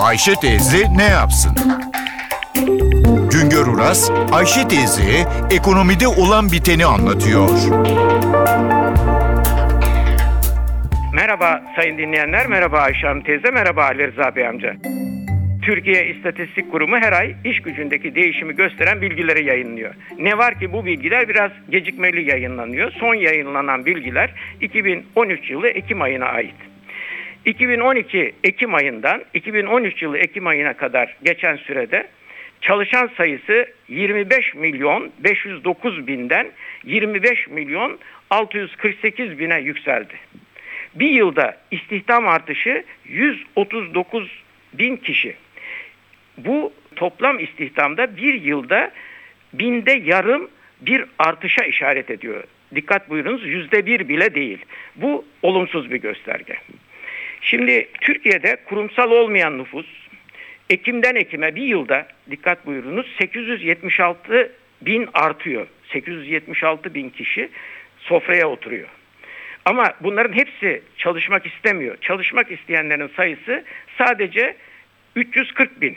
Ayşe teyze ne yapsın? Güngör Uras, Ayşe teyzeye ekonomide olan biteni anlatıyor. Merhaba sayın dinleyenler, merhaba Ayşe Hanım teyze, merhaba Ali Rıza Bey amca. Türkiye İstatistik Kurumu her ay iş gücündeki değişimi gösteren bilgileri yayınlıyor. Ne var ki bu bilgiler biraz gecikmeli yayınlanıyor. Son yayınlanan bilgiler 2013 yılı Ekim ayına ait. 2012 Ekim ayından 2013 yılı Ekim ayına kadar geçen sürede çalışan sayısı 25 milyon 509 binden 25 milyon 648 bine yükseldi. Bir yılda istihdam artışı 139 bin kişi. Bu toplam istihdamda bir yılda binde yarım bir artışa işaret ediyor. Dikkat buyurunuz yüzde bir bile değil. Bu olumsuz bir gösterge. Şimdi Türkiye'de kurumsal olmayan nüfus Ekim'den Ekim'e bir yılda dikkat buyurunuz 876 bin artıyor. 876 bin kişi sofraya oturuyor. Ama bunların hepsi çalışmak istemiyor. Çalışmak isteyenlerin sayısı sadece 340 bin.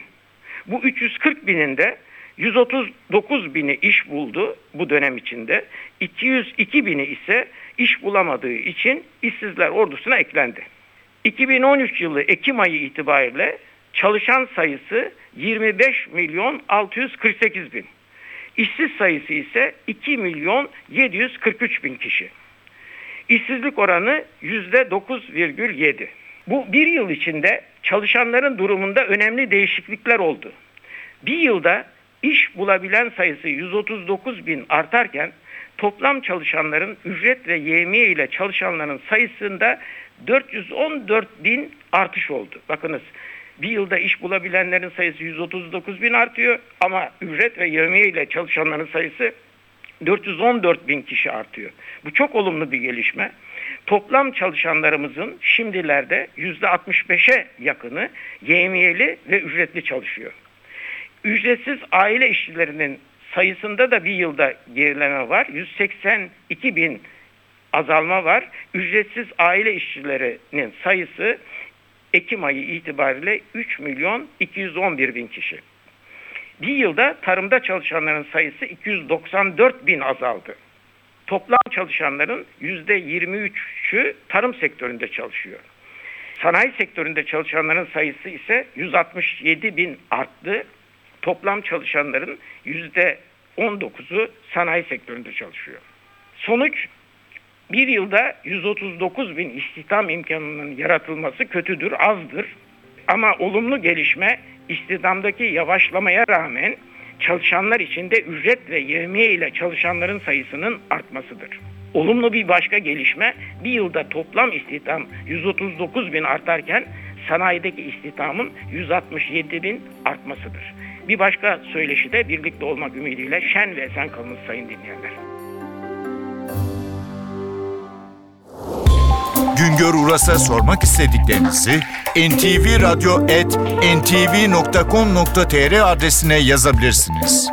Bu 340 binin de 139 bini iş buldu bu dönem içinde. 202 bini ise iş bulamadığı için işsizler ordusuna eklendi. 2013 yılı Ekim ayı itibariyle çalışan sayısı 25 milyon 648 bin. İşsiz sayısı ise 2 milyon 743 bin kişi. İşsizlik oranı %9,7. Bu bir yıl içinde çalışanların durumunda önemli değişiklikler oldu. Bir yılda iş bulabilen sayısı 139 bin artarken toplam çalışanların ücret ve yevmiye ile çalışanların sayısında 414 bin artış oldu. Bakınız bir yılda iş bulabilenlerin sayısı 139 bin artıyor ama ücret ve yevmiye ile çalışanların sayısı 414 bin kişi artıyor. Bu çok olumlu bir gelişme. Toplam çalışanlarımızın şimdilerde %65'e yakını yevmiyeli ve ücretli çalışıyor. Ücretsiz aile işçilerinin sayısında da bir yılda gerileme var. 182 bin azalma var. Ücretsiz aile işçilerinin sayısı Ekim ayı itibariyle 3 milyon 211 bin kişi. Bir yılda tarımda çalışanların sayısı 294 bin azaldı. Toplam çalışanların %23'ü tarım sektöründe çalışıyor. Sanayi sektöründe çalışanların sayısı ise 167 bin arttı. Toplam çalışanların %19'u sanayi sektöründe çalışıyor. Sonuç bir yılda 139 bin istihdam imkanının yaratılması kötüdür, azdır. Ama olumlu gelişme istihdamdaki yavaşlamaya rağmen çalışanlar içinde ücret ve yevmiye ile çalışanların sayısının artmasıdır. Olumlu bir başka gelişme bir yılda toplam istihdam 139 bin artarken sanayideki istihdamın 167 bin artmasıdır. Bir başka söyleşi de birlikte olmak ümidiyle şen ve esen kalınız sayın dinleyenler. Güngör Uras'a sormak istediklerinizi ntvradio.com.tr adresine yazabilirsiniz.